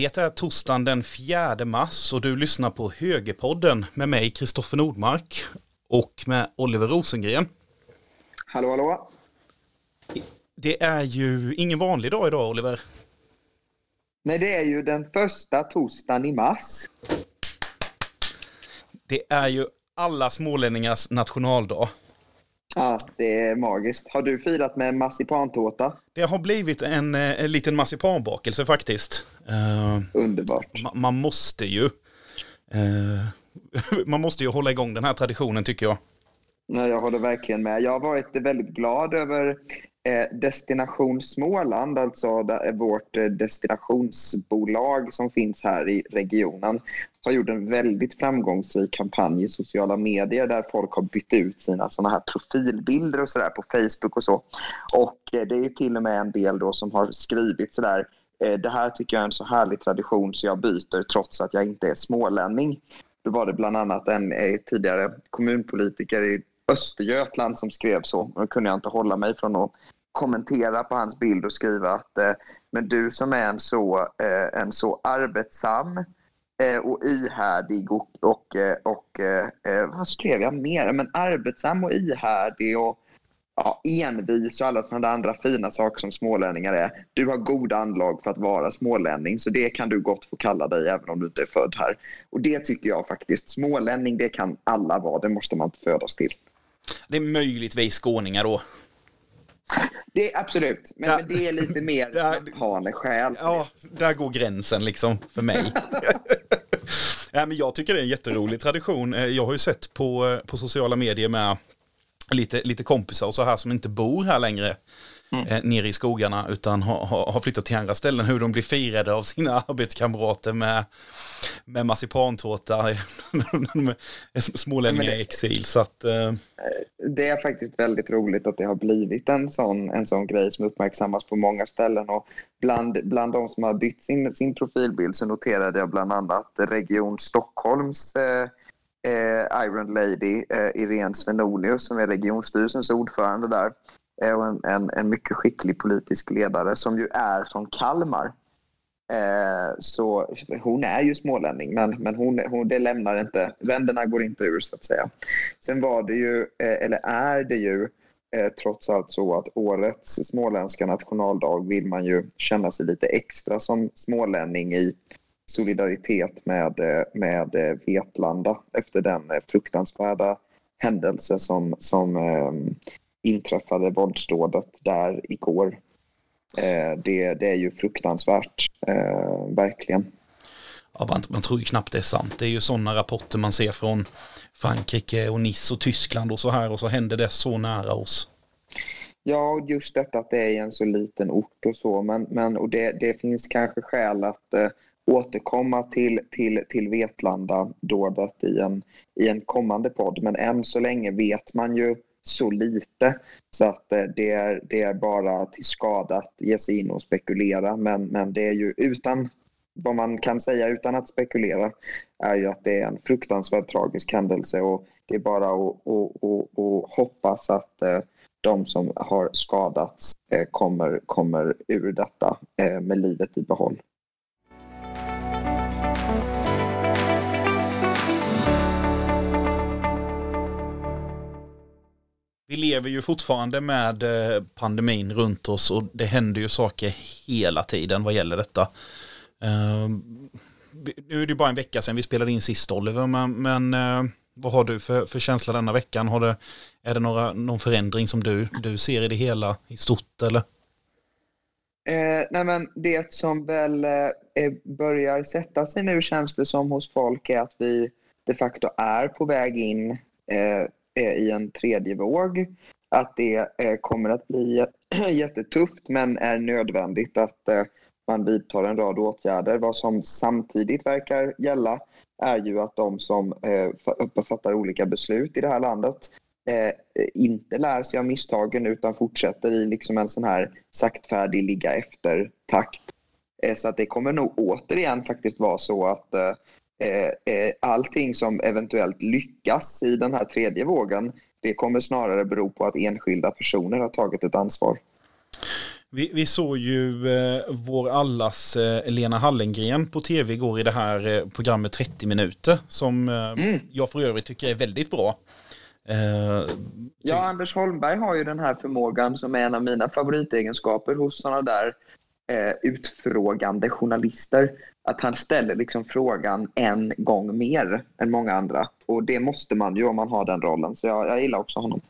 Det är torsdagen den 4 mars och du lyssnar på Högerpodden med mig Kristoffer Nordmark och med Oliver Rosengren. Hallå, hallå. Det är ju ingen vanlig dag idag Oliver. Nej, det är ju den första torsdagen i mars. Det är ju alla smålänningars nationaldag. Ja, det är magiskt. Har du firat med marsipantårta? Det har blivit en, eh, en liten marsipanbakelse faktiskt. Uh, Underbart. Ma man måste ju uh, man måste ju hålla igång den här traditionen tycker jag. Ja, jag håller verkligen med. Jag har varit väldigt glad över Eh, Destination Småland, alltså eh, vårt eh, destinationsbolag som finns här i regionen, har gjort en väldigt framgångsrik kampanj i sociala medier där folk har bytt ut sina såna här profilbilder och sådär på Facebook och så. Och det är till och med en del då som har skrivit sådär det här tycker jag är en så härlig tradition så jag byter trots att jag inte är smålänning. Då var det bland annat en tidigare kommunpolitiker i Östergötland som skrev så. Då kunde jag inte hålla mig från att kommentera på hans bild och skriva att eh, men du som är en så, eh, en så arbetsam eh, och ihärdig och, och, eh, och eh, eh, vad skrev jag mer? Men arbetsam och ihärdig och ja, envis och alla sådana andra fina saker som smålänningar är. Du har goda anlag för att vara smålänning så det kan du gott få kalla dig även om du inte är född här. Och det tycker jag faktiskt, smålänning det kan alla vara, det måste man inte födas till. Det är möjligtvis skåningar då. Det är absolut, men, men det är lite mer japaner-själ. Ja, där går gränsen liksom för mig. ja, men jag tycker det är en jätterolig tradition. Eh, jag har ju sett på, eh, på sociala medier med lite, lite kompisar och så här som inte bor här längre mm. eh, nere i skogarna utan har, har flyttat till andra ställen. Hur de blir firade av sina arbetskamrater med, med marsipantårta, smålänningar i exil. Så att, eh... Det är faktiskt väldigt roligt att det har blivit en sån, en sån grej som uppmärksammas på många ställen. Och bland, bland de som har bytt sin, sin profilbild så noterade jag bland annat Region Stockholms eh, eh, Iron Lady eh, Irene Svenonius som är regionstyrelsens ordförande där och en, en, en, mycket skicklig politisk ledare som ju är från Kalmar. Eh, så hon är ju smålänning, men, men hon, hon, det lämnar inte, ränderna går inte ur så att säga. Sen var det ju, eh, eller är det ju, eh, trots allt så att årets småländska nationaldag vill man ju känna sig lite extra som smålänning i solidaritet med, eh, med eh, Vetlanda efter den eh, fruktansvärda händelse som, som ehm, inträffade våldsdådet där igår. Eh, det, det är ju fruktansvärt, eh, verkligen. Ja, man, man, tror ju knappt det är sant. Det är ju sådana rapporter man ser från Frankrike och Nice och Tyskland och så här och så händer det så nära oss. Ja, just detta att det är en så liten ort och så. Men, men och det, det finns kanske skäl att eh, återkomma till, till, till Vetlanda-dådet i en, i en kommande podd. Men än så länge vet man ju så lite så att eh, det är, det är bara till skada att ge sig in och spekulera. Men, men det är ju utan, vad man kan säga utan att spekulera, är ju att det är en fruktansvärt tragisk händelse och det är bara att, att, att, att hoppas att eh, de som har skadats eh, kommer, kommer ur detta med livet i behåll. Vi lever ju fortfarande med eh, pandemin runt oss och det händer ju saker hela tiden vad gäller detta. Ehm, nu är det bara en vecka sedan vi spelade in sist Oliver, men, men eh, vad har du för, för känsla denna veckan? Har det, är det några, någon förändring som du, du ser i det hela i stort eller? Eh, nej men det som väl eh, börjar sätta sig nu känns det som hos folk är att vi de facto är på väg in eh, i en tredje våg. Att det eh, kommer att bli jättetufft men är nödvändigt att eh, man vidtar en rad åtgärder. Vad som samtidigt verkar gälla är ju att de som eh, fattar olika beslut i det här landet inte lär sig av misstagen utan fortsätter i liksom en sån här saktfärdig ligga efter-takt. Så att det kommer nog återigen faktiskt vara så att eh, allting som eventuellt lyckas i den här tredje vågen det kommer snarare bero på att enskilda personer har tagit ett ansvar. Vi, vi såg ju eh, vår allas eh, Lena Hallengren på tv igår i det här eh, programmet 30 minuter som eh, Mm. jag för övrigt tycker är väldigt bra. Eh, Ja, Anders Holmberg har ju den här förmågan som är en av mina favoritegenskaper hos sådana där eh, utfrågande journalister. Att han ställer liksom frågan en gång mer än många andra. Och det måste man ju om man har den rollen. Så jag, jag gillar också honom.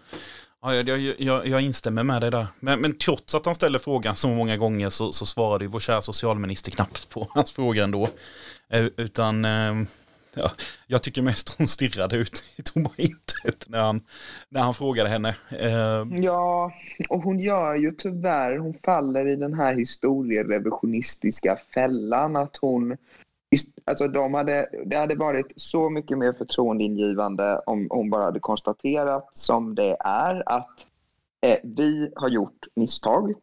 Ja, jag, jag, jag, jag instämmer med dig där. Men, men trots att han ställer frågan så många gånger så, så svarade ju vår kära socialminister knappt på hans fråga ändå. Eh, Utan eh, ja, jag tycker mest hon stirrade ut i tomma intet när han, när han frågade henne. Eh, Ja, och hon gör ju tyvärr, hon faller i den här historierevisionistiska fällan att hon Alltså de hade, det hade varit så mycket mer förtroendeingivande om hon bara hade konstaterat som det är att eh, vi har gjort misstag.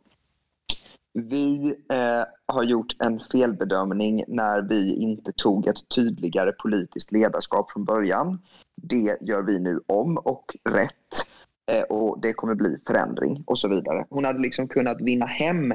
Vi eh, har gjort en felbedömning när vi inte tog ett tydligare politiskt ledarskap från början. Det gör vi nu om och rätt. Eh, och det kommer bli förändring och så vidare. Hon hade liksom kunnat vinna hem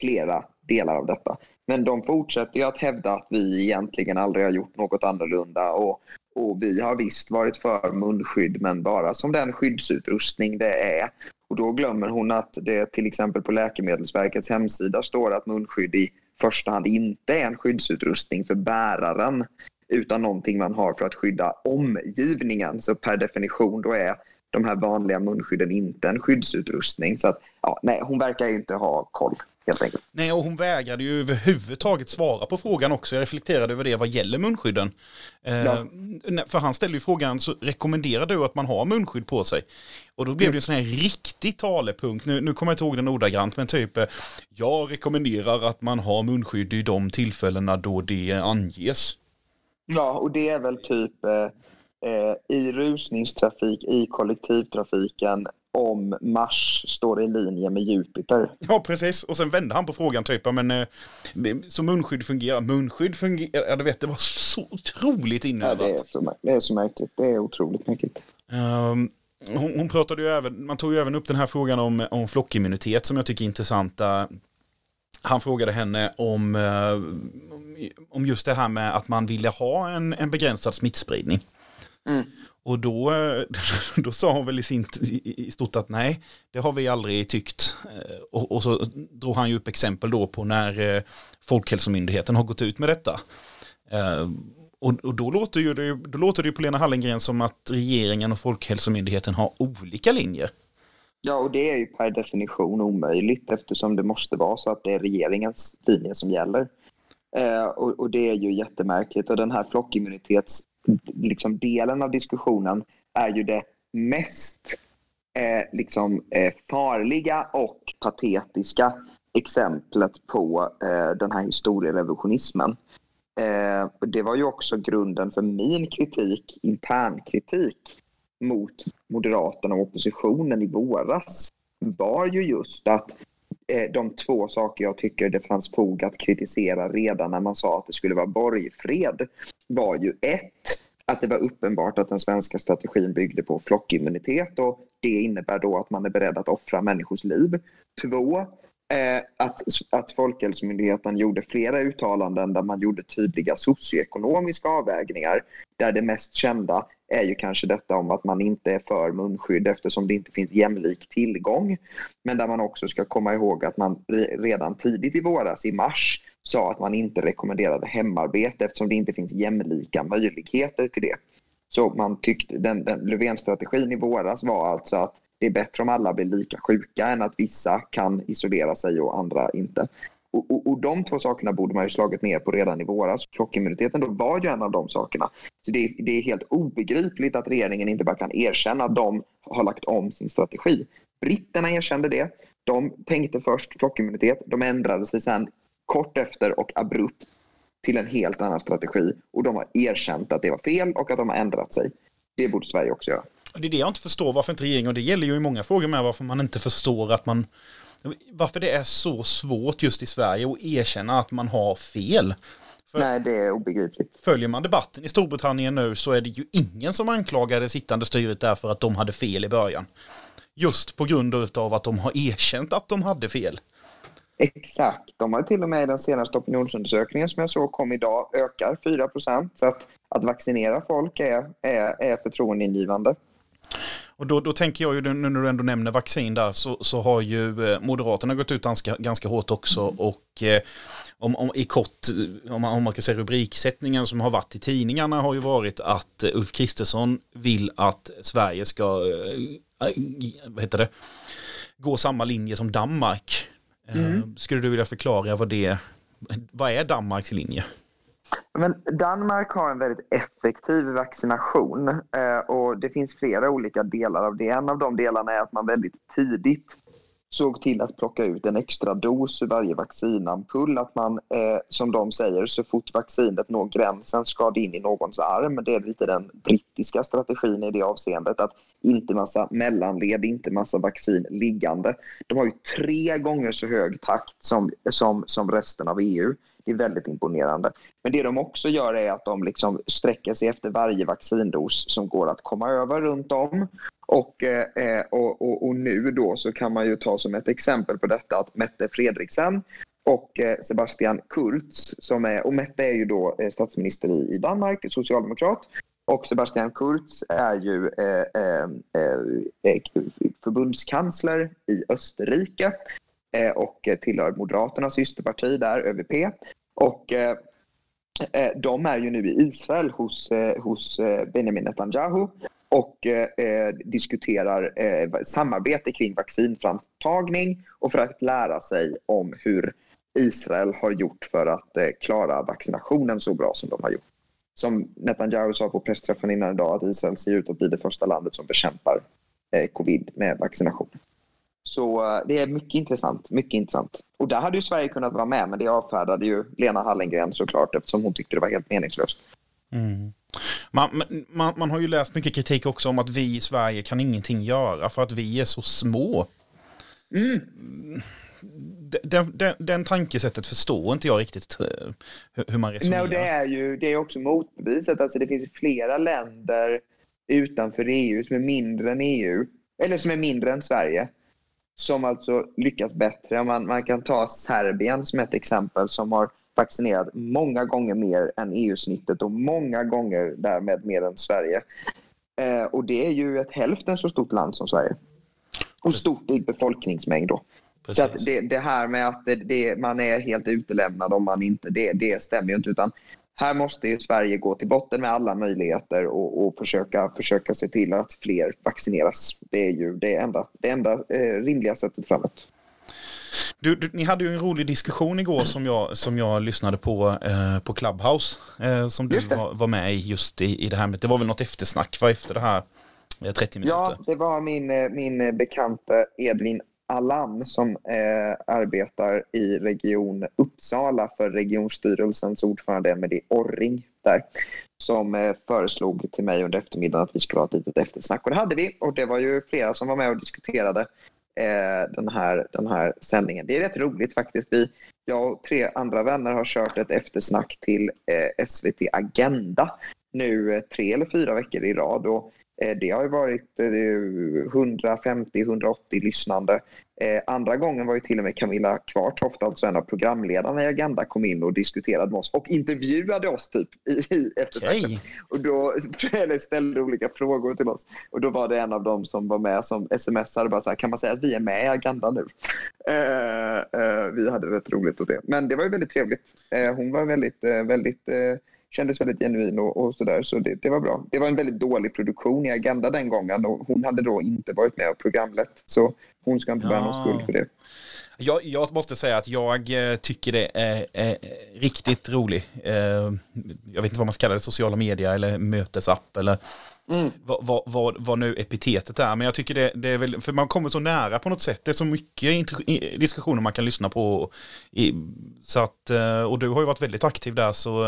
flera delar av detta. Men de fortsätter ju att hävda att vi egentligen aldrig har gjort något annorlunda och, och vi har visst varit för munskydd men bara som den skyddsutrustning det är. Och då glömmer hon att det till exempel på Läkemedelsverkets hemsida står att munskydd i första hand inte är en skyddsutrustning för bäraren utan någonting man har för att skydda omgivningen. Så per definition då är de här vanliga munskydden inte en skyddsutrustning. Så att, ja, nej, hon verkar ju inte ha koll helt enkelt. nej, och hon vägrade ju överhuvudtaget svara på frågan också. Jag reflekterade över det vad gäller munskydden. Eh, Ja. För han ställde ju frågan, så rekommenderar du att man har munskydd på sig? Och då blev det en sån här riktig talepunkt. Nu, nu kommer jag inte ihåg den ordagrant, men typ eh, jag rekommenderar att man har munskydd i de tillfällena då det anges. Ja, och det är väl typ eh, eh, i rusningstrafik, i kollektivtrafiken om Mars står i linje med Jupiter. Ja, precis. Och sen vände han på frågan typ, ja, men eh, så munskydd fungerar. Munskydd fungerar, ja du vet, det var så otroligt Ja, inövat. det, är så, det är så märkligt. Det är otroligt märkligt. Ehm, hon, hon pratade ju även, man tog ju även upp den här frågan om, om flockimmunitet som jag tycker är intressant. Eh, Han frågade henne om, eh, om just det här med att man ville ha en, en begränsad smittspridning. Mm. Och då, eh, då sa hon väl i, sin, i, stort att nej, det har vi aldrig tyckt. Eh, och, och så drog han ju upp exempel då på när eh, Folkhälsomyndigheten har gått ut med detta. Och, och då, låter ju det, då låter det ju på Lena Hallengren som att regeringen och Folkhälsomyndigheten har olika linjer. Ja, och det är ju per definition omöjligt eftersom det måste vara så att det är regeringens linje som gäller. Eh, och, och det är ju jättemärkligt. Och den här flockimmunitets liksom, delen av diskussionen är ju det mest eh, liksom, eh, farliga och patetiska exemplet på eh, den här historierevisionismen. Eh, det var ju också grunden för min kritik, internkritik mot Moderaterna och oppositionen i våras var ju just att Eh, de två saker jag tycker det fanns fog att kritisera redan när man sa att det skulle vara borgfred var ju ett, att det var uppenbart att den svenska strategin byggde på flockimmunitet och det innebär då att man är beredd att offra människors liv. Två, Eh, att, att Folkhälsomyndigheten gjorde flera uttalanden där man gjorde tydliga socioekonomiska avvägningar där det mest kända är ju kanske detta om att man inte är för munskydd eftersom det inte finns jämlik tillgång. Men där man också ska komma ihåg att man redan tidigt i våras, i mars, sa att man inte rekommenderade hemarbete eftersom det inte finns jämlika möjligheter till det. Så man tyckte, den, den Löfven-strategin i våras var alltså att det är bättre om alla blir lika sjuka än att vissa kan isolera sig och andra inte. Och, och, och de två sakerna borde man ju slagit ner på redan i våras. Flockimmuniteten då var ju en av de sakerna. Så det, det är helt obegripligt att regeringen inte bara kan erkänna att de har lagt om sin strategi. Britterna erkände det. De tänkte först flockimmunitet. De ändrade sig sen kort efter och abrupt till en helt annan strategi. Och de har erkänt att det var fel och att de har ändrat sig. Det borde Sverige också göra. Det är det jag inte förstår varför inte regeringen, och det gäller ju i många frågor med, varför man inte förstår att man varför det är så svårt just i Sverige att erkänna att man har fel. För Nej, det är obegripligt. följer man debatten i Storbritannien nu så är det ju ingen som anklagar det sittande styret därför att de hade fel i början. Just på grund av att de har erkänt att de hade fel. Exakt. De har till och med i den senaste opinionsundersökningen som jag såg kom idag ökar 4% Så att, att vaccinera folk är, är, är förtroendeingivande. Och då, då tänker jag ju, nu när du ändå nämner vaccin där, så, så har ju eh, Moderaterna gått ut ganska, ganska hårt också. Och eh, om, om, i kort, om man, om man kan säga rubriksättningen som har varit i tidningarna har ju varit att eh, Ulf Kristersson vill att Sverige ska, eh, vad heter det, gå samma linje som Danmark. Eh, mm. Skulle du vilja förklara vad det, vad är Danmarks linje? Men Danmark har en väldigt effektiv vaccination eh, och det finns flera olika delar av det. En av de delarna är att man väldigt tidigt såg till att plocka ut en extra dos ur varje vaccinampull. Att man, eh, som de säger, så fort vaccinet når gränsen ska det in i någons arm. Det är lite den brittiska strategin i det avseendet. Att inte massa mellanled, inte massa vaccin liggande. De har ju tre gånger så hög takt som, som, som resten av EU. Det är väldigt imponerande. Men det de också gör är att de liksom sträcker sig efter varje vaccindos som går att komma över runt om. Och, eh, eh och, och, och, nu då så kan man ju ta som ett exempel på detta att Mette Fredriksen och eh, Sebastian Kurz, som är, och Mette är ju då eh, statsminister i, i Danmark, socialdemokrat. Och Sebastian Kurz är ju eh, eh förbundskansler i Österrike eh, och tillhör Moderaternas systerparti där, ÖVP. Och eh, eh, de är ju nu i Israel hos, eh, hos eh, Benjamin Netanyahu och eh, diskuterar eh, samarbete kring vaccinframtagning och för att lära sig om hur Israel har gjort för att eh, klara vaccinationen så bra som de har gjort. Som Netanyahu sa på pressträffen innan idag att Israel ser ut att bli det första landet som bekämpar covid med vaccination. Så eh, det är mycket intressant. Mycket intressant. Och där hade ju Sverige kunnat vara med, men det avfärdade ju Lena Hallengren såklart eftersom hon tyckte det var helt meningslöst. Mm. Man, man, man, har ju läst mycket kritik också om att vi i Sverige kan ingenting göra för att vi är så små. Mm. Den, den, den tankesättet förstår inte jag riktigt eh, hur man resonerar. Nej, det är ju det är också motbeviset. Alltså det finns flera länder utanför EU som är mindre än EU. Eller som är mindre än Sverige som alltså lyckats bättre. Man, man kan ta Serbien som ett exempel som har vaccinerat många gånger mer än EU-snittet och många gånger därmed mer än Sverige. Eh, och det är ju ett hälften så stort land som Sverige. Och stort i befolkningsmängd då. Precis. Så det, det, här med att det, det, man är helt utelämnad om man inte, det, det stämmer ju inte. Utan här måste ju Sverige gå till botten med alla möjligheter och, och försöka, försöka se till att fler vaccineras. Det är ju det enda, det enda eh, rimliga sättet framåt. Du, du, ni hade ju en rolig diskussion igår som jag, som jag lyssnade på eh, på Clubhouse. Eh, som du var, var, med i just i, i det här. Det var väl något eftersnack va, efter det här 30 eh, minuter? Ja, det var min, eh, min bekanta Edvin Alam som eh, arbetar i Region Uppsala för regionstyrelsens ordförande Emelie Orring där som eh, föreslog till mig under eftermiddagen att vi skulle ha ett litet eftersnack och det hade vi och det var ju flera som var med och diskuterade eh, den, här, den här sändningen. Det är rätt roligt faktiskt. Vi, jag och tre andra vänner har kört ett eftersnack till eh, SVT Agenda nu eh, tre eller fyra veckor i rad och det har ju varit 150-180 eh, lyssnande. Eh, andra gången var ju till och med Camilla Kvartoft, alltså en av programledarna i Agenda, kom in och diskuterade med oss och intervjuade oss typ i, i okay. Och då eller ställde olika frågor till oss. Och då var det en av dem som var med som smsade bara så här, kan man säga att vi är med i Agenda nu? Uh, uh, vi hade rätt roligt åt det. Men det var ju väldigt trevligt. Uh, hon var väldigt, väldigt kändes väldigt genuin och, och sådär. Så det, det, var bra. Det var en väldigt dålig produktion i Agenda den gången och hon hade då inte varit med och programlett. Så hon ska inte bära någon skuld för det. Jag, jag, måste säga att jag eh, tycker det är, är riktigt roligt. Eh, jag vet inte vad man ska kalla det, sociala medier eller mötesapp eller mm. vad, vad, vad, vad, nu epitetet är. Men jag tycker det, det, är väl, för man kommer så nära på något sätt. Det är så mycket diskussioner man kan lyssna på. Så att, eh, och du har ju varit väldigt aktiv där så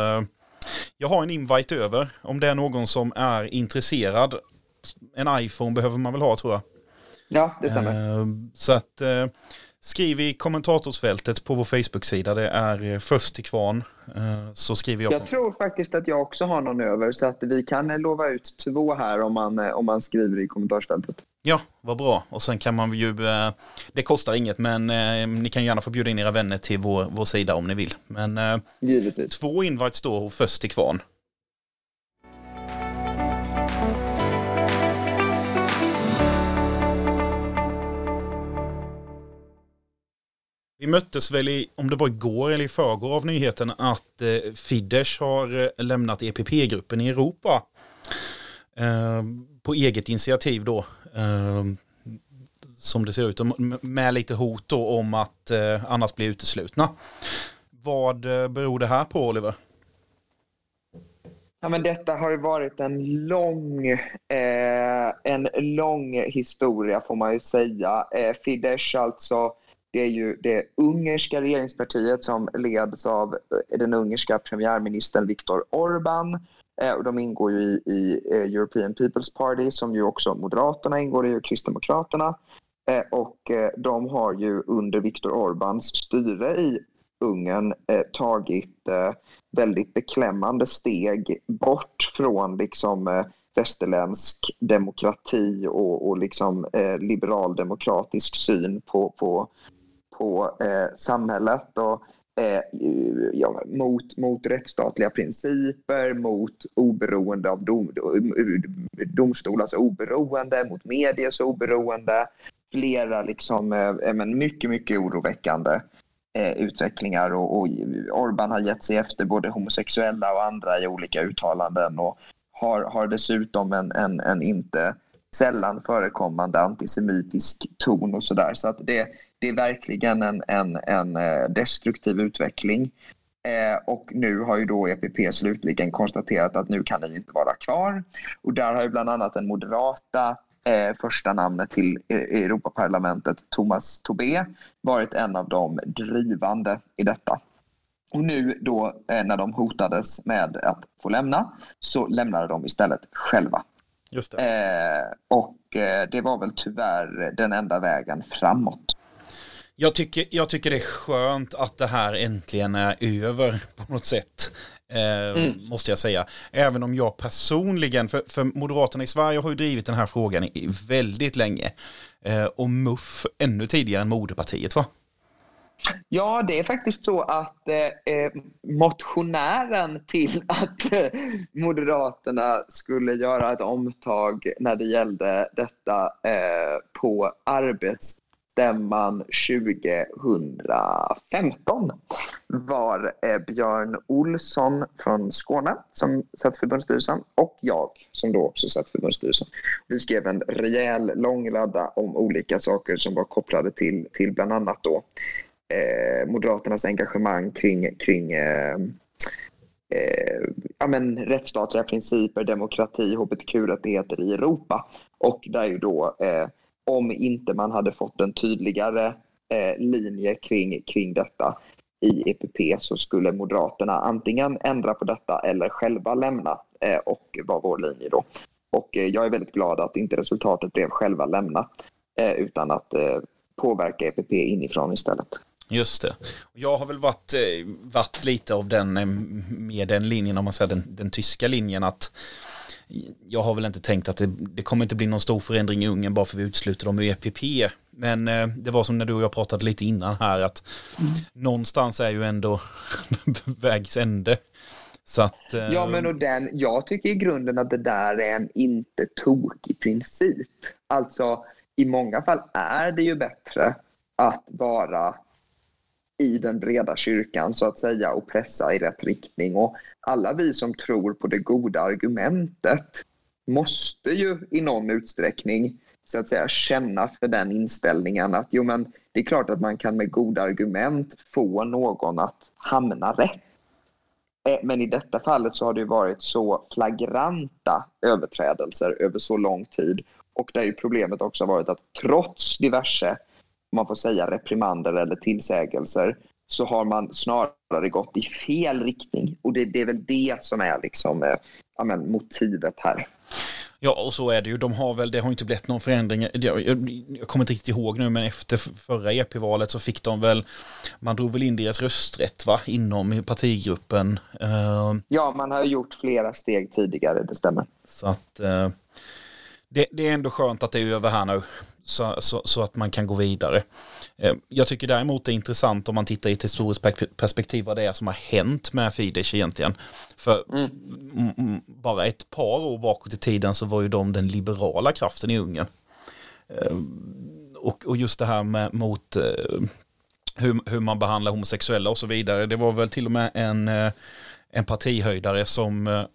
jag har en invite över om det är någon som är intresserad. En iPhone behöver man väl ha tror jag. Ja, det stämmer. Eh, så att eh, skriv i kommentatorsfältet på vår Facebook-sida. Det är eh, först till kvarn. Så skriver jag. Jag tror faktiskt att jag också har någon över så att vi kan lova ut två här om man, om man skriver i kommentarsfältet. Ja, vad bra. Och sen kan man ju, eh, det kostar inget, men eh, ni kan gärna få bjuda in era vänner till vår, vår sida om ni vill. Men eh, Givetvis. två invites står först till kvarn. Vi möttes väl i, om det var igår eller i förrgår av nyheten att Fidesz har lämnat EPP-gruppen i Europa. På eget initiativ då. Ehm, som det ser ut. Med lite hot då om att eh, annars bli uteslutna. Vad eh, beror det här på Oliver? Ja, men detta har ju varit en lång, eh, en lång historia får man ju säga. Eh, Fidesz alltså, det är ju det ungerska regeringspartiet som leds av eh, den ungerska premiärministern Viktor Orbán. Eh, och de ingår ju i, i eh, European People's Party som ju också Moderaterna ingår i och Kristdemokraterna. Eh, och eh, de har ju under Viktor Orbáns styre i Ungern eh, tagit eh, väldigt beklämmande steg bort från liksom eh, västerländsk demokrati och, och liksom eh, liberaldemokratisk syn på, på, på eh, samhället och eh, ja, mot, mot rättsstatliga principer, mot oberoende av dom, domstolars oberoende, mot mediers oberoende. Flera liksom, eh, eh, men mycket, mycket oroväckande eh, utvecklingar och, och Orban har gett sig efter både homosexuella och andra i olika uttalanden och har, har dessutom en, en, en inte sällan förekommande antisemitisk ton och sådär. Så att det, det är verkligen en, en, en eh, destruktiv utveckling. Eh, och nu har ju då EPP slutligen konstaterat att nu kan ni inte vara kvar. Och där har ju bland annat den moderata eh, första namnet till e- Europaparlamentet, Thomas Tobé, varit en av de drivande i detta. Och nu då eh, när de hotades med att få lämna så lämnade de istället själva. Just det. Eh, och eh, det var väl tyvärr den enda vägen framåt. Jag tycker, jag tycker det är skönt att det här äntligen är över på något sätt. Eh, mm. Måste jag säga. Även om jag personligen, för, för Moderaterna i Sverige har ju drivit den här frågan i väldigt länge. Eh, och MUF ännu tidigare än moderpartiet va? Ja, det är faktiskt så att eh, eh motionären till att eh, Moderaterna skulle göra ett omtag när det gällde detta eh, på arbets stämman 2015 var eh, Björn Olsson från Skåne som satt i förbundsstyrelsen och jag som då också satt i förbundsstyrelsen. Vi skrev en rejäl långladda om olika saker som var kopplade till, till bland annat då eh, Moderaternas engagemang kring, kring eh, eh, ja, men, rättsstatliga principer, demokrati, hbtq-rättigheter i Europa. Och där ju då eh, om inte man hade fått en tydligare eh, linje kring, kring detta i EPP så skulle Moderaterna antingen ändra på detta eller själva lämna eh, och var vår linje då. Och eh, jag är väldigt glad att inte resultatet blev själva lämna eh, utan att eh, påverka EPP inifrån istället. Just det. Jag har väl varit, eh, varit lite av den, eh, med den linjen, om man säger den, den tyska linjen, att jag har väl inte tänkt att det, det kommer inte bli någon stor förändring i Ungern bara för vi utesluter dem ur EPP. Men eh, det var som när du och jag pratade lite innan här att mm. någonstans är ju ändå vägs ände. Så att, eh... Ja men och den, jag tycker i grunden att det där är en inte tokig princip. Alltså i många fall är det ju bättre att vara i den breda kyrkan så att säga och pressa i rätt riktning. Och alla vi som tror på det goda argumentet måste ju i någon utsträckning så att säga känna för den inställningen att jo men det är klart att man kan med goda argument få någon att hamna rätt. Eh, men i detta fallet så har det varit så flagranta överträdelser över så lång tid och där ju problemet också varit att trots diverse man får säga reprimander eller tillsägelser så har man snarare gått i fel riktning. Och det, det är väl det som är liksom, eh, ja, men, motivet här. Ja, och så är det ju. De har väl, det har inte blivit någon förändring. Jag, jag, jag kommer inte riktigt ihåg nu, men efter förra EP-valet så fick de väl, man drog väl in deras rösträtt va, inom partigruppen. Uh, ja, man har gjort flera steg tidigare, det stämmer. Så att, uh, det, det, är ändå skönt att det är över här nu. Så, så, så, att man kan gå vidare. Eh, jag tycker däremot det är intressant om man tittar i ett historiskt perspektiv vad det är som har hänt med Fidesz egentligen. För mm. bara ett par år bakåt i tiden så var ju de den liberala kraften i Ungern. Eh, och, och just det här med mot eh, hur, hur man behandlar homosexuella och så vidare. Det var väl till och med en, en partihöjdare som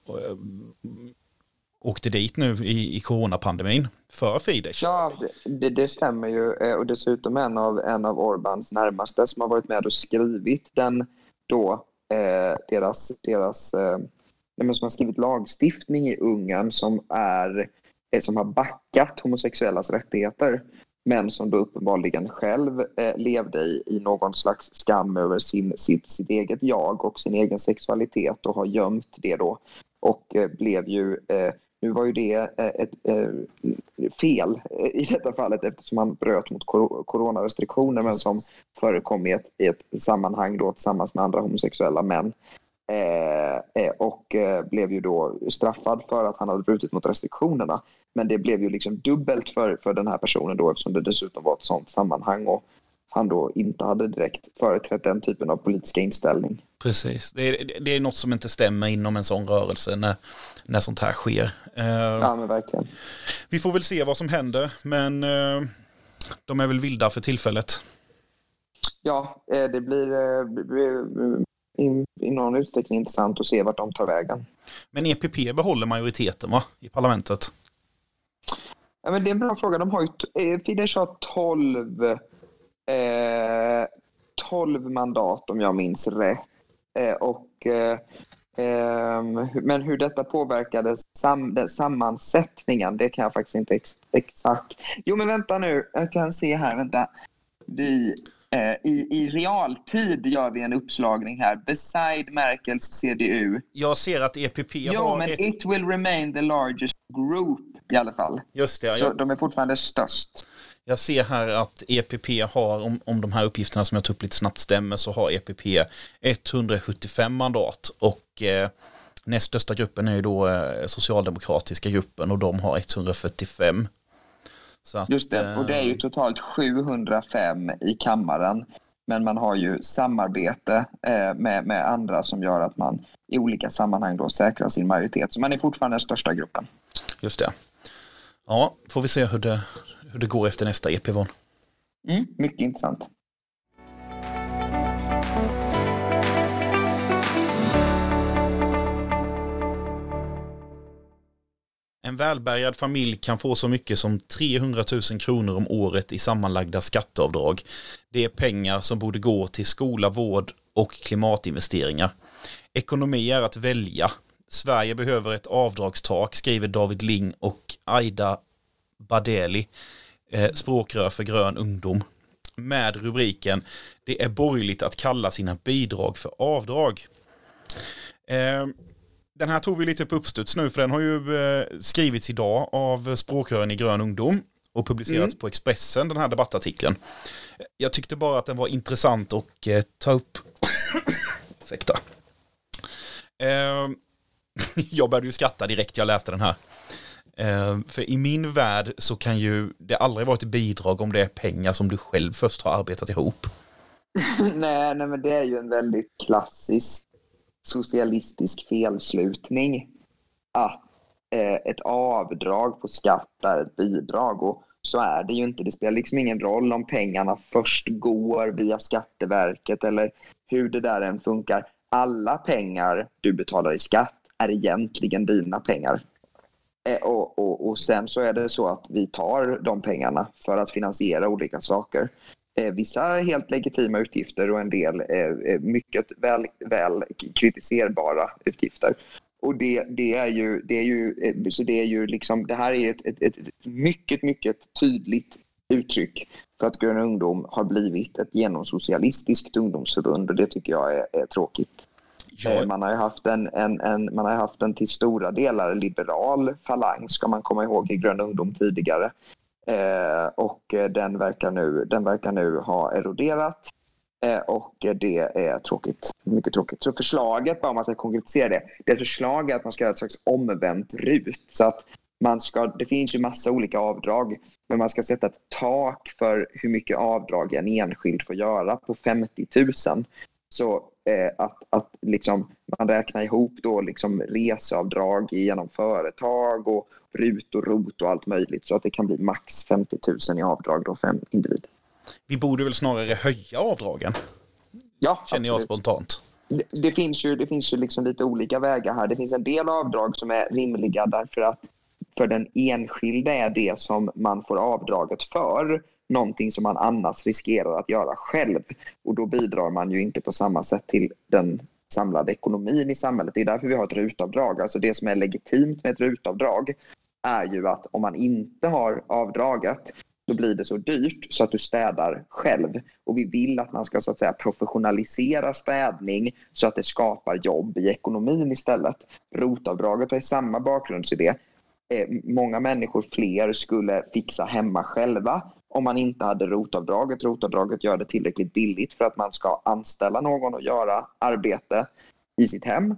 åkte dit nu i, i coronapandemin för Fidesz. Ja, det, det, stämmer ju. Eh, och dessutom en av, en av Orbans närmaste som har varit med och skrivit den då, eh, deras, deras eh, som har skrivit lagstiftning i Ungern som, är, eh, som har backat homosexuellas rättigheter men som då uppenbarligen själv eh, levde i, i någon slags skam över sin, sitt, sitt eget jag och sin egen sexualitet och har gömt det då och eh, blev ju eh, nu var ju det eh, ett, eh, fel eh, i detta fallet eftersom han bröt mot coronarestriktioner men som förekom i ett, i ett sammanhang då tillsammans med andra homosexuella män. Eh, eh och eh, blev ju då straffad för att han hade brutit mot restriktionerna. Men det blev ju liksom dubbelt för, för den här personen då eftersom det dessutom var ett sånt sammanhang. Och han då inte hade direkt företrätt den typen av politiska inställning. Precis, det är, det är något som inte stämmer inom en sån rörelse när, när sånt här sker. Uh, ja, men verkligen. Vi får väl se vad som händer, men uh, de är väl vilda för tillfället. Ja, eh, det blir, blir i, i någon utsträckning intressant att se vart de tar vägen. Men EPP behåller majoriteten va? i parlamentet? Ja, men det är en bra fråga. De har ju, Fidesz har 12 eh, 12 mandat om jag minns rätt. Eh, och, eh, ehm, men hur detta påverkade sam, den sammansättningen, det kan jag faktiskt inte ex, exakt. Jo men vänta nu, jag kan se här, vänta. Vi, i, I realtid gör vi en uppslagning här. Beside Merkels CDU. Jag ser att EPP jo, har... Jo, men it will remain the largest group i alla fall. Just det. Så jag... de är fortfarande störst. Jag ser här att EPP har, om, om de här uppgifterna som jag tog upp lite snabbt stämmer, så har EPP 175 mandat och eh, näst största gruppen är ju då eh, socialdemokratiska gruppen och de har 145. Att, Just det, och det är ju eh, totalt 705 i kammaren. Men man har ju samarbete eh, med, med andra som gör att man i olika sammanhang då säkrar sin majoritet. Så man är fortfarande den största gruppen. Just det. Ja, får vi se hur det, hur det går efter nästa EP-val. Mm, mycket intressant. En välbärgad familj kan få så mycket som 300 000 kronor om året i sammanlagda skatteavdrag. Det är pengar som borde gå till skola, vård och klimatinvesteringar. Ekonomi är att välja. Sverige behöver ett avdragstak, skriver David Ling och Aida Badeli eh, språkrör för grön ungdom med rubriken Det är borgerligt att kalla sina bidrag för avdrag. Eh, den här tog vi lite på uppstuds nu för den har ju eh, skrivits idag av språkrören i grön ungdom och publicerats mm. på Expressen, den här debattartikeln. Jag tyckte bara att den var intressant att eh, ta upp. Ursäkta. Eh, jag började ju skratta direkt jag läste den här. Eh, för i min värld så kan ju det aldrig vara ett bidrag om det är pengar som du själv först har arbetat ihop. nej, nej, men det är ju en väldigt klassisk socialistisk felslutning. Att eh, ett avdrag på skatt är ett bidrag. Och så är det ju inte. Det spelar liksom ingen roll om pengarna först går via Skatteverket eller hur det där än funkar. Alla pengar du betalar i skatt är egentligen dina pengar. Eh, och, och, och sen så är det så att vi tar de pengarna för att finansiera olika saker. Eh, vissa helt legitima utgifter och en del eh, mycket väl, väl kritiserbara utgifter. Och det, det, är ju, det är ju, så det är ju liksom, det här är ett, ett, ett mycket, mycket tydligt uttryck för att Grön ungdom har blivit ett genomsocialistiskt ungdomsförbund och det tycker jag är, är tråkigt. Ja. Eh, man har ju haft en, en, en, man har haft en till stora delar liberal falang ska man komma ihåg i Grön ungdom tidigare. Eh, och eh, den verkar, nu, den verkar nu ha eroderat. Eh, och eh, det är tråkigt. Mycket tråkigt. Så förslaget, bara om man ska konkretisera det, det är förslaget att man ska göra ett slags omvänt RUT. Så att man ska, det finns ju massa olika avdrag, men man ska sätta ett tak för hur mycket avdrag en enskild får göra på 50 000. Så eh, att, att liksom man räknar ihop då liksom reseavdrag genom företag och RUT och ROT och allt möjligt så att det kan bli max 50 000 i avdrag då för en individ. Vi borde väl snarare höja avdragen? Ja, känner jag spontant. Det, det, finns ju, det finns ju liksom lite olika vägar här. Det finns en del avdrag som är rimliga därför att för den enskilde är det som man får avdraget för någonting som man annars riskerar att göra själv. Och då bidrar man ju inte på samma sätt till den samlade ekonomin i samhället. Det är därför vi har ett rutavdrag. Alltså det som är legitimt med ett rutavdrag är ju att om man inte har avdraget så blir det så dyrt så att du städar själv. Och vi vill att man ska så att säga, professionalisera städning så att det skapar jobb i ekonomin istället. Rotavdraget har samma bakgrundsidé. Eh, många människor fler skulle fixa hemma själva om man inte hade rotavdraget. Rotavdraget gör det tillräckligt billigt för att man ska anställa någon och göra arbete i sitt hem.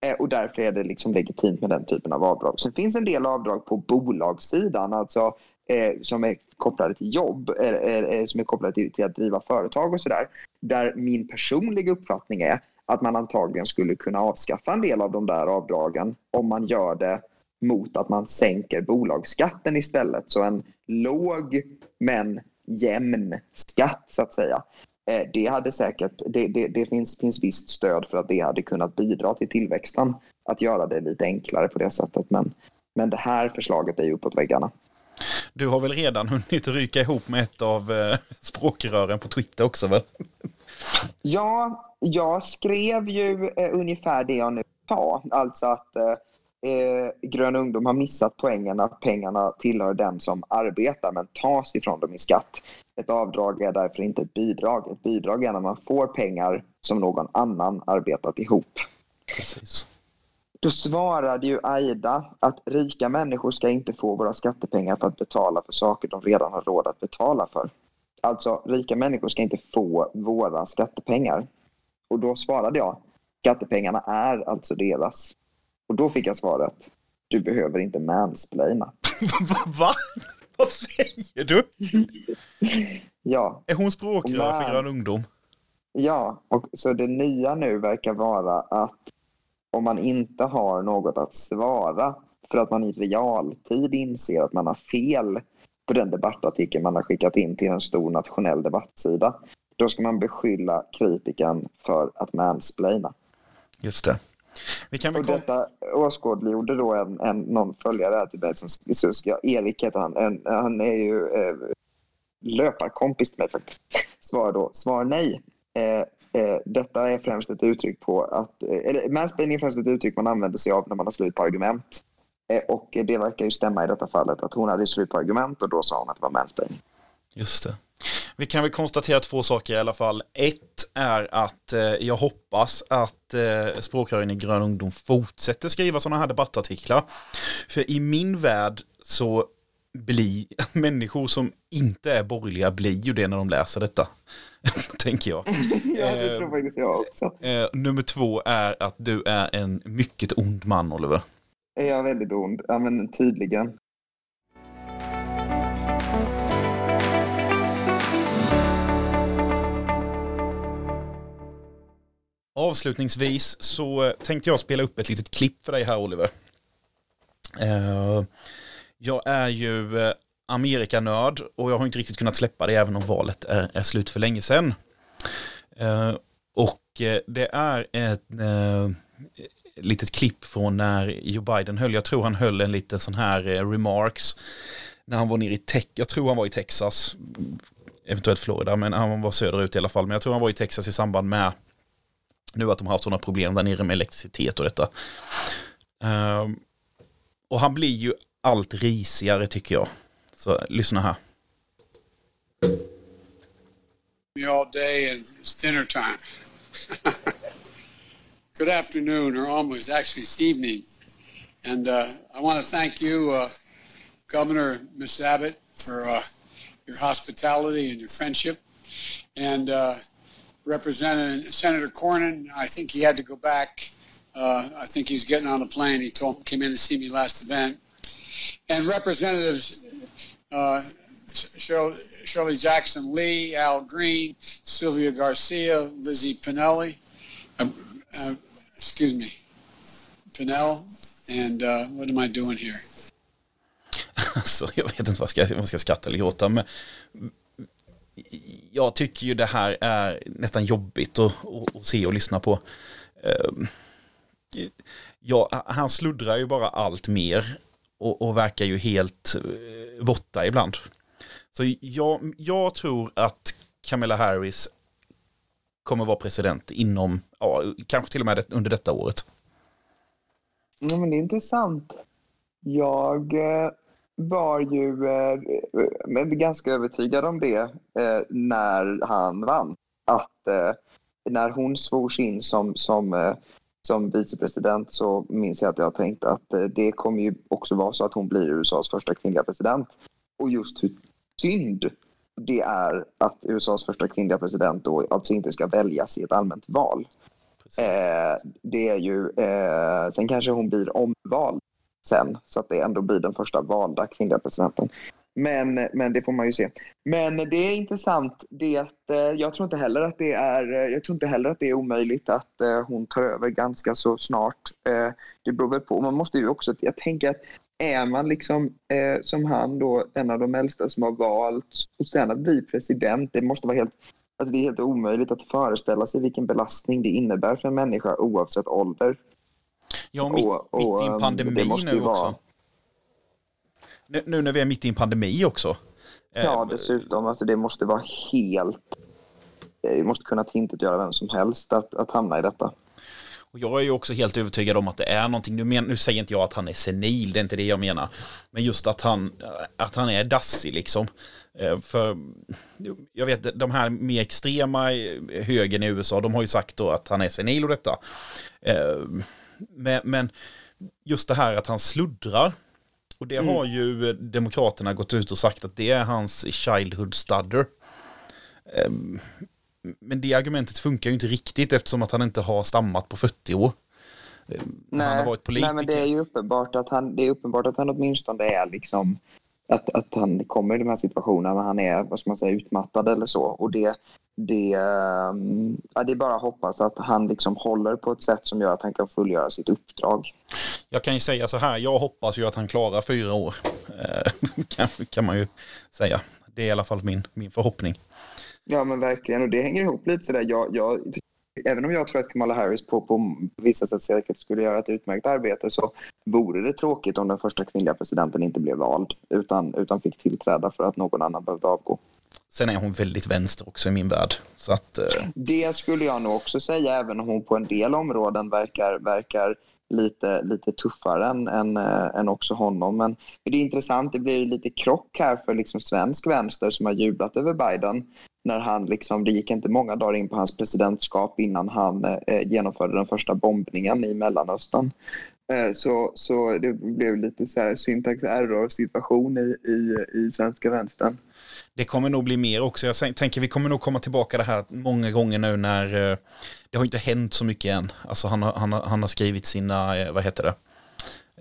Eh, och därför är det liksom legitimt med den typen av avdrag. Sen finns en del avdrag på bolagssidan, alltså eh, som är kopplade till jobb, eh, eh, eh, som är kopplade till, till att driva företag och sådär. Där min personliga uppfattning är att man antagligen skulle kunna avskaffa en del av de där avdragen om man gör det mot att man sänker bolagsskatten istället. Så en låg men jämn skatt så att säga. Eh, det hade säkert, det, det, det, finns, finns visst stöd för att det hade kunnat bidra till tillväxten. Att göra det lite enklare på det sättet. Men, men det här förslaget är ju uppåt väggarna. Du har väl redan hunnit ryka ihop med ett av eh, språkrören på Twitter också väl? Ja, jag skrev ju eh, ungefär det jag nu sa. Alltså att eh, Grön ungdom har missat poängen att pengarna tillhör den som arbetar men tas ifrån dem i skatt. Ett avdrag är därför inte ett bidrag. Ett bidrag är när man får pengar som någon annan arbetat ihop. Precis. Då svarade ju Aida att rika människor ska inte få våra skattepengar för att betala för saker de redan har råd att betala för. Alltså, rika människor ska inte få våra skattepengar. Och då svarade jag, skattepengarna är alltså deras. Och då fick jag svaret, du behöver inte mansplaina. Va? Vad säger du? ja. Är hon språkrör för Grön ungdom? Ja, och så det nya nu verkar vara att om man inte har något att svara för att man i realtid inser att man har fel på den debattartikel man har skickat in till en stor nationell debattsida. Då ska man beskylla kritiken för att mansplaina. Just det. Vi kan och detta åskådliggjorde då en, en, någon följare till mig som ska, Erik heter han. En, han är ju eh, löparkompis till mig faktiskt. Svar då, svar nej. Eh, Eh, detta är främst ett uttryck på att, eh, eller mansplaining är främst ett uttryck man använder sig av när man har slut på argument. Eh, och det verkar ju stämma i detta fallet att hon hade slut på argument och då sa hon att det var mansplaining. Just det. Vi kan väl konstatera två saker i alla fall. Ett är att eh, jag hoppas att eh, språkrören i Grön ungdom fortsätter skriva sådana här debattartiklar. För i min värld så blir människor som inte är borgerliga blir ju det när de läser detta. Tänker jag. ja, det tror faktiskt jag också. Eh, nummer två är att du är en mycket ond man, Oliver. Är jag väldigt ond? Ja, men tydligen. Avslutningsvis så tänkte jag spela upp ett litet klipp för dig här, Oliver. Eh, jag är ju eh, Amerikanörd och jag har inte riktigt kunnat släppa det även om valet är, är slut för länge sedan. Eh, och det är ett litet klipp från när Joe Biden höll, jag tror han höll en liten sån här remarks när han var nere i Texas, jag tror han var i Texas, eventuellt Florida, men han var söderut i alla fall, men jag tror han var i Texas i samband med nu att de har haft sådana problem där nere med elektricitet och detta. Uh, och han blir ju allt risigare tycker jag. Så lyssna här. all day and it's dinner time. Good afternoon, or almost actually it's evening. And uh, I want to thank you, uh, Governor Miss Abbott, for uh, your hospitality and your friendship. And uh, Representative Senator Cornyn, I think he had to go back. Uh, I think he was getting on a plane. He told came in to see me last event and Representatives uh, Shirley Jackson Lee, Al Green, Sylvia Garcia, Lizzie Pinelli, uh, uh, excuse me, Pinell, and uh, what am I doing here? Alltså, jag vet inte vad jag ska, vad jag ska skratta eller gråta, men jag tycker ju det här är nästan jobbigt att, att, se och lyssna på. Ehm, ja, han sluddrar ju bara allt mer och, och verkar ju helt eh, borta ibland. Så jag, jag tror att Camilla Harris kommer vara president inom, ja, kanske till och med under detta året. Ja, men det är intressant. Jag eh, var ju eh, ganska övertygad om det eh, när han vann. Att eh, när hon svors in som, som, eh, som vicepresident så minns jag att jag tänkte att eh, det kommer ju också vara så att hon blir USAs första kvinnliga president. Och just hur synd det är att USAs första kvinnliga president då alltså inte ska väljas i ett allmänt val. Eh, det är ju, eh, sen kanske hon blir omvald sen så att det ändå blir den första valda kvinnliga presidenten. Men, men det får man ju se. Men det är intressant. Det, eh, jag, tror inte heller att det är, eh, jag tror inte heller att det är omöjligt att eh, hon tar över ganska så snart. det beror väl på. Man måste ju också, jag tänker att är man liksom eh, som han då en av de äldsta som har valts och sen att bli president, det måste vara helt Alltså det är helt omöjligt att föreställa sig vilken belastning det innebär för en människa oavsett ålder. Ja, mitt, och, och, mitt i en ehm, pandemi nu också. Vara... Nu, nu, när vi är mitt i en pandemi också. Ja, eh, dessutom. Alltså det måste vara helt... Det måste kunna göra vem som helst att, att hamna i detta. Och jag är ju också helt övertygad om att det är någonting, nu, men, nu säger inte jag att han är senil, det är inte det jag menar. Men just att han, att han är dassig liksom. Eh, för jag vet, de här mer extrema högern i USA, de har ju sagt då att han är senil och detta. Men, men just det här att han sluddrar, och det mm. har ju Demokraterna gått ut och sagt att det är hans childhood stutter. Eh, men det argumentet funkar ju inte riktigt eftersom att han inte har stammat på 40 år. Nej, han har varit politiker. Nej, men det är ju uppenbart att han, det är uppenbart att han åtminstone är liksom att, att han kommer i de här situationerna när han är vad ska man säga, utmattad eller så. Och det, det, ehm, ja, det är bara att hoppas att han liksom håller på ett sätt som gör att han kan fullgöra sitt uppdrag. Jag kan ju säga så här, jag hoppas ju att han klarar fyra år. Eh, kan, kan man ju säga. Det är i alla fall min, min förhoppning. Ja men verkligen och det hänger ihop lite sådär. Jag, jag, även om jag tror att Kamala Harris på, på vissa sätt säkert skulle göra ett utmärkt arbete så vore det tråkigt om den första kvinnliga presidenten inte blev vald utan, utan fick tillträda för att någon annan behövde avgå. Sen är hon väldigt vänster också i min värld. Så att, uh... Det skulle jag nog också säga, även om hon på en del områden verkar, verkar lite, lite tuffare än, än, äh, än också honom. Men det är intressant, det blir lite krock här för liksom svensk vänster som har jublat över Biden när han liksom, det gick inte många dagar in på hans presidentskap innan han eh, genomförde den första bombningen i Mellanöstern. Eh, så, så det blev lite så här syntax error situation i, i, i svenska vänstern. Det kommer nog bli mer också. Jag tänker vi kommer nog komma tillbaka det här många gånger nu när eh, det har inte hänt så mycket än. Alltså han har, han han har skrivit sina, eh, vad heter det?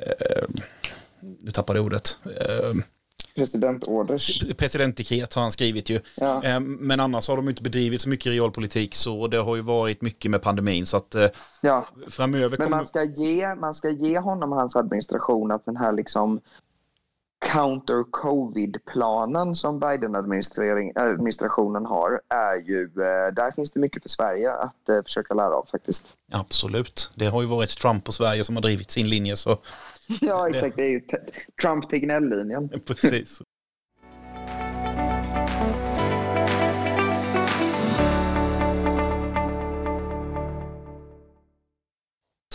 Eh, nu tappade jag ordet. Eh, Presidentorders. Presidentdekret har han skrivit ju. Ja. Eh, men annars har de inte bedrivit så mycket realpolitik så det har ju varit mycket med pandemin så att eh, ja. framöver kommer... Men man ska, ge, man ska ge honom och hans administration att den här liksom counter-covid-planen som Biden-administrationen har är ju, eh, där finns det mycket för Sverige att försöka lära av faktiskt. Absolut, det har ju varit Trump och Sverige som har drivit sin linje så ja, exakt. Det är ju Trump-Tegnell-linjen. Precis.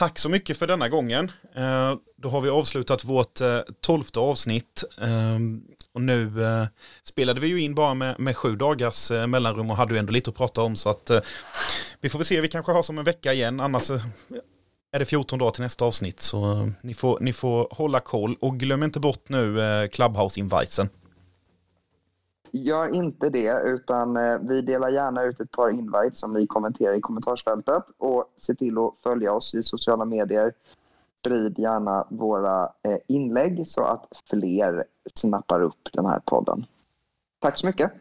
Tack så mycket för denna gången. Eh, då har vi avslutat vårt eh, tolfte avsnitt. Ehm, och nu eh, spelade vi ju in bara med, med sju dagars mellanrum och hade ju ändå lite att prata om så att vi får väl se, vi kanske har som en vecka igen. Annars är det 14 dagar till nästa avsnitt så ni får, ni får hålla koll och glöm inte bort nu Clubhouse-invitesen. Gör inte det utan eh, vi delar gärna ut ett par invites som ni kommenterar i kommentarsfältet och se till att följa oss i sociala medier. sprid gärna våra eh, inlägg så att fler snappar upp den här podden. Tack så mycket.